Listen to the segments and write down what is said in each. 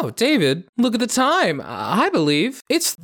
Oh, David, look at the time. I believe it's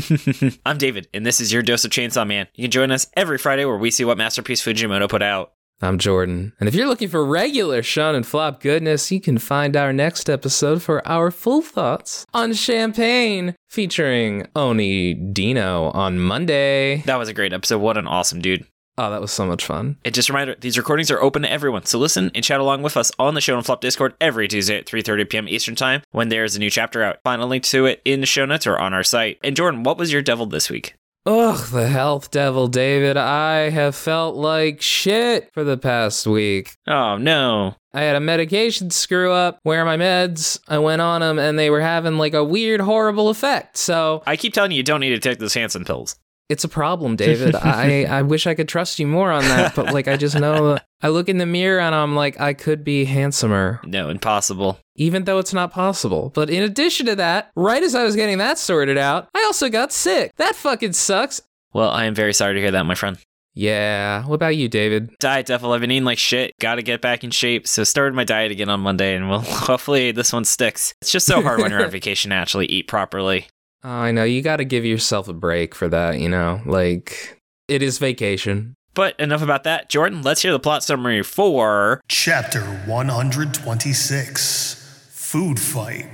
I'm David, and this is your dose of Chainsaw Man. You can join us every Friday where we see what masterpiece Fujimoto put out. I'm Jordan. And if you're looking for regular Shonen Flop goodness, you can find our next episode for our full thoughts on Champagne featuring Oni Dino on Monday. That was a great episode. What an awesome dude. Oh, that was so much fun. And just a reminder, these recordings are open to everyone, so listen and chat along with us on the Shonen Flop Discord every Tuesday at 3.30 p.m. Eastern Time when there's a new chapter out. Find a link to it in the show notes or on our site. And Jordan, what was your devil this week? Ugh, the health devil, David. I have felt like shit for the past week. Oh, no. I had a medication screw up where are my meds, I went on them and they were having like a weird, horrible effect. So I keep telling you, you don't need to take those Hansen pills. It's a problem, David. I, I wish I could trust you more on that, but like I just know I look in the mirror and I'm like, I could be handsomer, No, impossible. even though it's not possible. But in addition to that, right as I was getting that sorted out, I also got sick. That fucking sucks. Well, I am very sorry to hear that, my friend. Yeah. What about you, David? Diet devil, I've been eating like shit. Gotta get back in shape. So started my diet again on Monday, and well, hopefully this one sticks. It's just so hard when you're on vacation to actually eat properly. Oh, I know. You got to give yourself a break for that, you know? Like, it is vacation. But enough about that. Jordan, let's hear the plot summary for Chapter 126 Food Fight.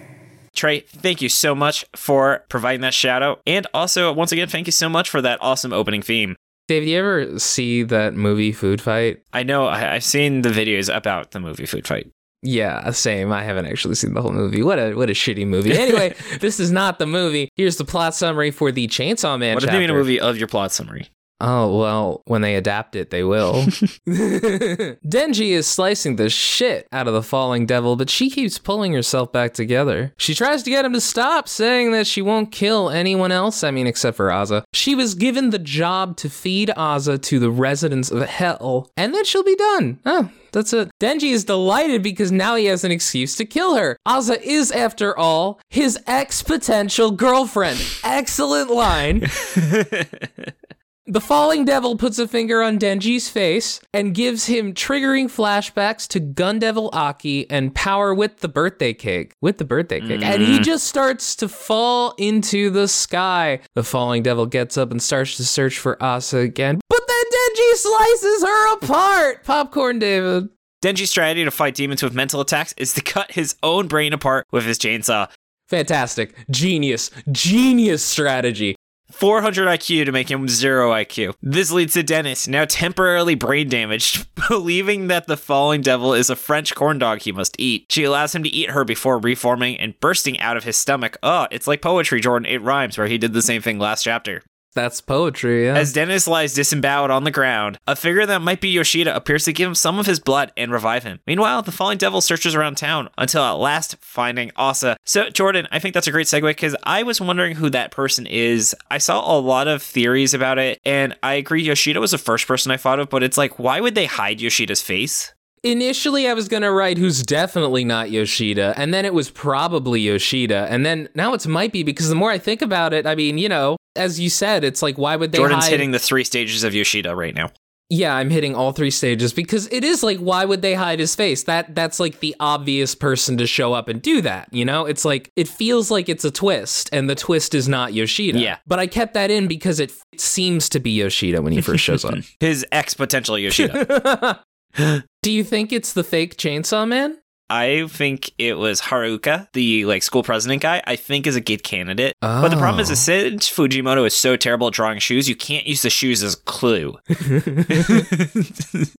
Tre. Thank you so much for providing that shout out. And also, once again, thank you so much for that awesome opening theme. David, you ever see that movie Food Fight? I know I, I've seen the videos about the movie Food Fight. Yeah, same. I haven't actually seen the whole movie. What a what a shitty movie. Anyway, this is not the movie. Here's the plot summary for the Chainsaw Man What if chapter. they made a movie of your plot summary? Oh, well, when they adapt it, they will. Denji is slicing the shit out of the falling devil, but she keeps pulling herself back together. She tries to get him to stop, saying that she won't kill anyone else, I mean, except for Asa. She was given the job to feed Asa to the residents of Hell, and then she'll be done. Oh, that's it. Denji is delighted because now he has an excuse to kill her. Asa is, after all, his ex potential girlfriend. Excellent line. The falling devil puts a finger on Denji's face and gives him triggering flashbacks to Gun Devil Aki and Power with the birthday cake. With the birthday cake. And he mm. just starts to fall into the sky. The falling devil gets up and starts to search for Asa again. But then Denji slices her apart. Popcorn David. Denji's strategy to fight demons with mental attacks is to cut his own brain apart with his chainsaw. Fantastic. Genius. Genius strategy. 400 IQ to make him 0 IQ. This leads to Denji, now temporarily brain damaged, believing that the falling devil is a French corn dog he must eat. She allows him to eat her before reforming and bursting out of his stomach. Oh, it's like poetry, Jordan. It rhymes, where he did the same thing last chapter. That's poetry, yeah. As Denji lies disemboweled on the ground, a figure that might be Yoshida appears to give him some of his blood and revive him. Meanwhile, the falling devil searches around town until at last finding Asa. So, Jordan, I think that's a great segue because I was wondering who that person is. I saw a lot of theories about it, and I agree Yoshida was the first person I thought of, but it's like, why would they hide Yoshida's face? Initially, I was gonna write who's definitely not Yoshida, and then it was probably Yoshida, and then now it's might be because the more I think about it, I mean, you know, as you said, it's like why would they Jordan's hide? hitting the three stages of Yoshida right now. yeah, I'm hitting all three stages because it is like why would they hide his face? That that's like the obvious person to show up and do that. You know, it's like it feels like it's a twist, and the twist is not Yoshida. Yeah. but I kept that in because it, it seems to be Yoshida when he first shows up. His ex potential Yoshida. Do you think it's the fake Chainsaw Man? I think it was Haruka, the like school president guy. I think is a good candidate. But the problem is, Oh. since Fujimoto is so terrible at drawing shoes, you can't use the shoes as a clue.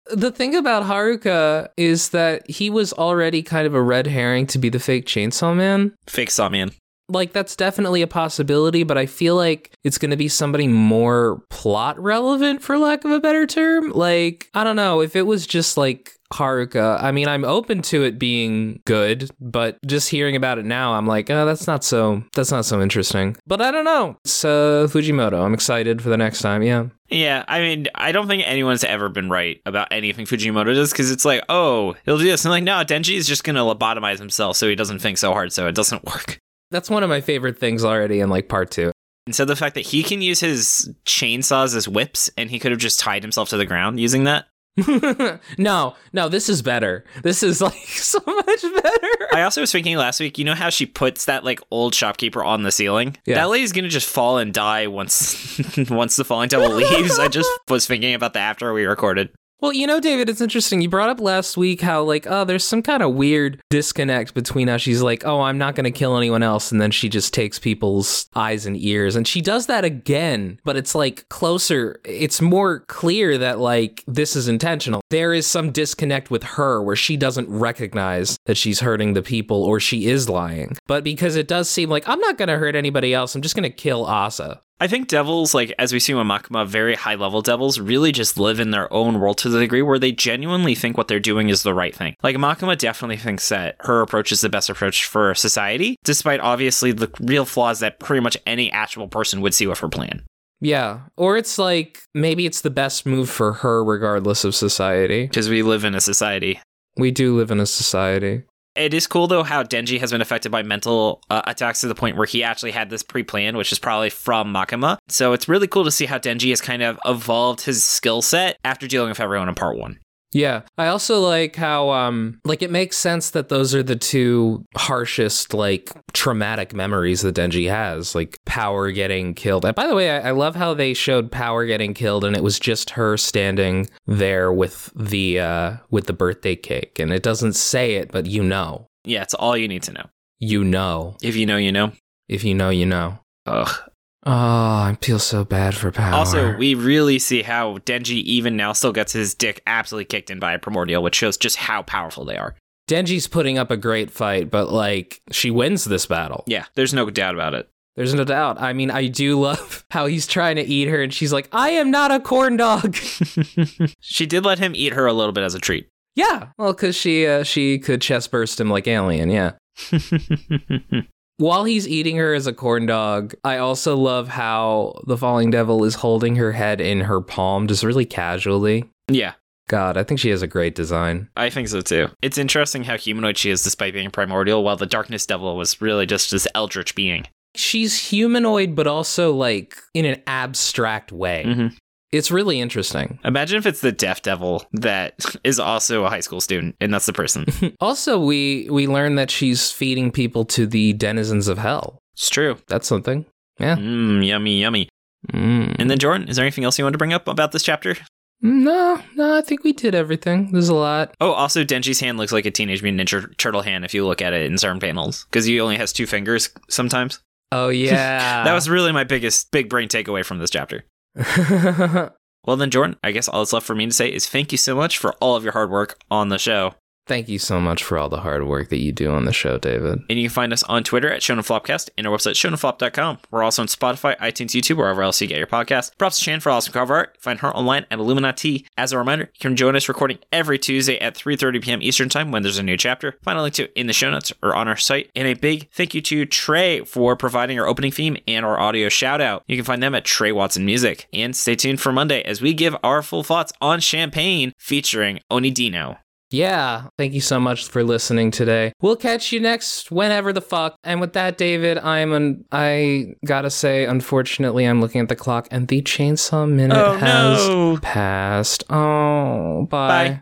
The thing about Haruka is that he was already kind of a red herring to be the fake Chainsaw Man. Fake Sawman. Like that's definitely a possibility, but I feel like it's going to be somebody more plot relevant, for lack of a better term. Like, I don't know, if it was just like Haruka. I mean, I'm open to it being good, but just hearing about it now, I'm like, oh, that's not so that's not so interesting. But I don't know. Uh, Fujimoto. I'm excited for the next time. Yeah. Yeah, I mean, I don't think anyone's ever been right about anything Fujimoto does because it's like, oh, he'll do this. And like, no, Denji is just going to lobotomize himself so he doesn't think so hard, so it doesn't work. That's one of my favorite things already in like part two. And so the fact that he can use his chainsaws as whips and he could have just tied himself to the ground using that. no, no, this is better. This is like so much better. I also was thinking last week, you know how she puts that like old shopkeeper on the ceiling? Yeah. That lady's gonna just fall and die once once the falling devil leaves. I just was thinking about that after we recorded. Well, you know, David, it's interesting. You brought up last week how, like, oh, there's some kind of weird disconnect between how she's like, oh, I'm not going to kill anyone else. And then she just takes people's eyes and ears. And she does that again, but it's like closer. It's more clear that, like, this is intentional. There is some disconnect with her where she doesn't recognize that she's hurting the people or she is lying. But because it does seem like, I'm not going to hurt anybody else, I'm just going to kill Asa. I think devils, like as we see with Makima, very high level devils, really just live in their own world to the degree where they genuinely think what they're doing is the right thing. Like Makima definitely thinks that her approach is the best approach for society, despite obviously the real flaws that pretty much any actual person would see with her plan. Yeah. Or it's like maybe it's the best move for her regardless of society. Because we live in a society. We do live in a society. It is cool though how Denji has been affected by mental uh, attacks to the point where he actually had this pre-planned, which is probably from Makima. So it's really cool to see how Denji has kind of evolved his skill set after dealing with everyone in part one. Yeah. I also like how um like it makes sense that those are the two harshest like traumatic memories that Denji has, like Power getting killed. And by the way, I, I love how they showed Power getting killed and it was just her standing there with the uh with the birthday cake and it doesn't say it, but you know. Yeah, it's all you need to know. You know. If you know, you know. If you know, you know. Ugh. Oh, I feel so bad for Power. Also, we really see how Denji even now still gets his dick absolutely kicked in by a primordial, which shows just how powerful they are. Denji's putting up a great fight, but like she wins this battle. Yeah, there's no doubt about it. There's no doubt. I mean, I do love how he's trying to eat her and she's like, I am not a corn dog. She did let him eat her a little bit as a treat. yeah. Well, because she uh, she could chest burst him like alien, yeah. While he's eating her as a corn dog, I also love how the falling devil is holding her head in her palm just really casually. yeah, God, I think she has a great design. I think so too. It's interesting how humanoid she is despite being primordial, while the darkness devil was really just this eldritch being. She's humanoid, but also like in an abstract way. Mhm. It's really interesting. Imagine if it's the deaf devil that is also a high school student, and that's the person. Also, we we learn that she's feeding people to the denizens of hell. it's true. That's something. Yeah. Mmm, yummy, yummy. Mm. And then, Jordan, is there anything else you want to bring up about this chapter? No, no, I think we did everything. There's a lot. Oh, also, Denji's hand looks like a Teenage Mutant Ninja Turtle hand if you look at it in certain panels, because he only has two fingers sometimes. Oh yeah. that was really my biggest big brain takeaway from this chapter. Well, then, Jordan, I guess all that's left for me to say is thank you so much for all of your hard work on the show. Thank you so much for all the hard work that you do on the show, David. And you can find us on Twitter at ShonenFlopcast and our website, ShonenFlop.com. We're also on Spotify, iTunes, YouTube, wherever else you get your podcast. Props to Shan for awesome cover art. Find her online at Illuminati. As a reminder, you can join us recording every Tuesday at 3.30 p.m. Eastern Time when there's a new chapter. Find a link to in the show notes or on our site. And a big thank you to Tre for providing our opening theme and our audio shout out. You can find them at Tre Watson Music. And stay tuned for Monday as we give our full thoughts on Champagne featuring Onidino. Yeah, thank you so much for listening today. We'll catch you next whenever the fuck. And with that, David, I'm an I gotta say, unfortunately, I'm looking at the clock and the chainsaw minute Oh, has no. passed. Oh, bye. Bye.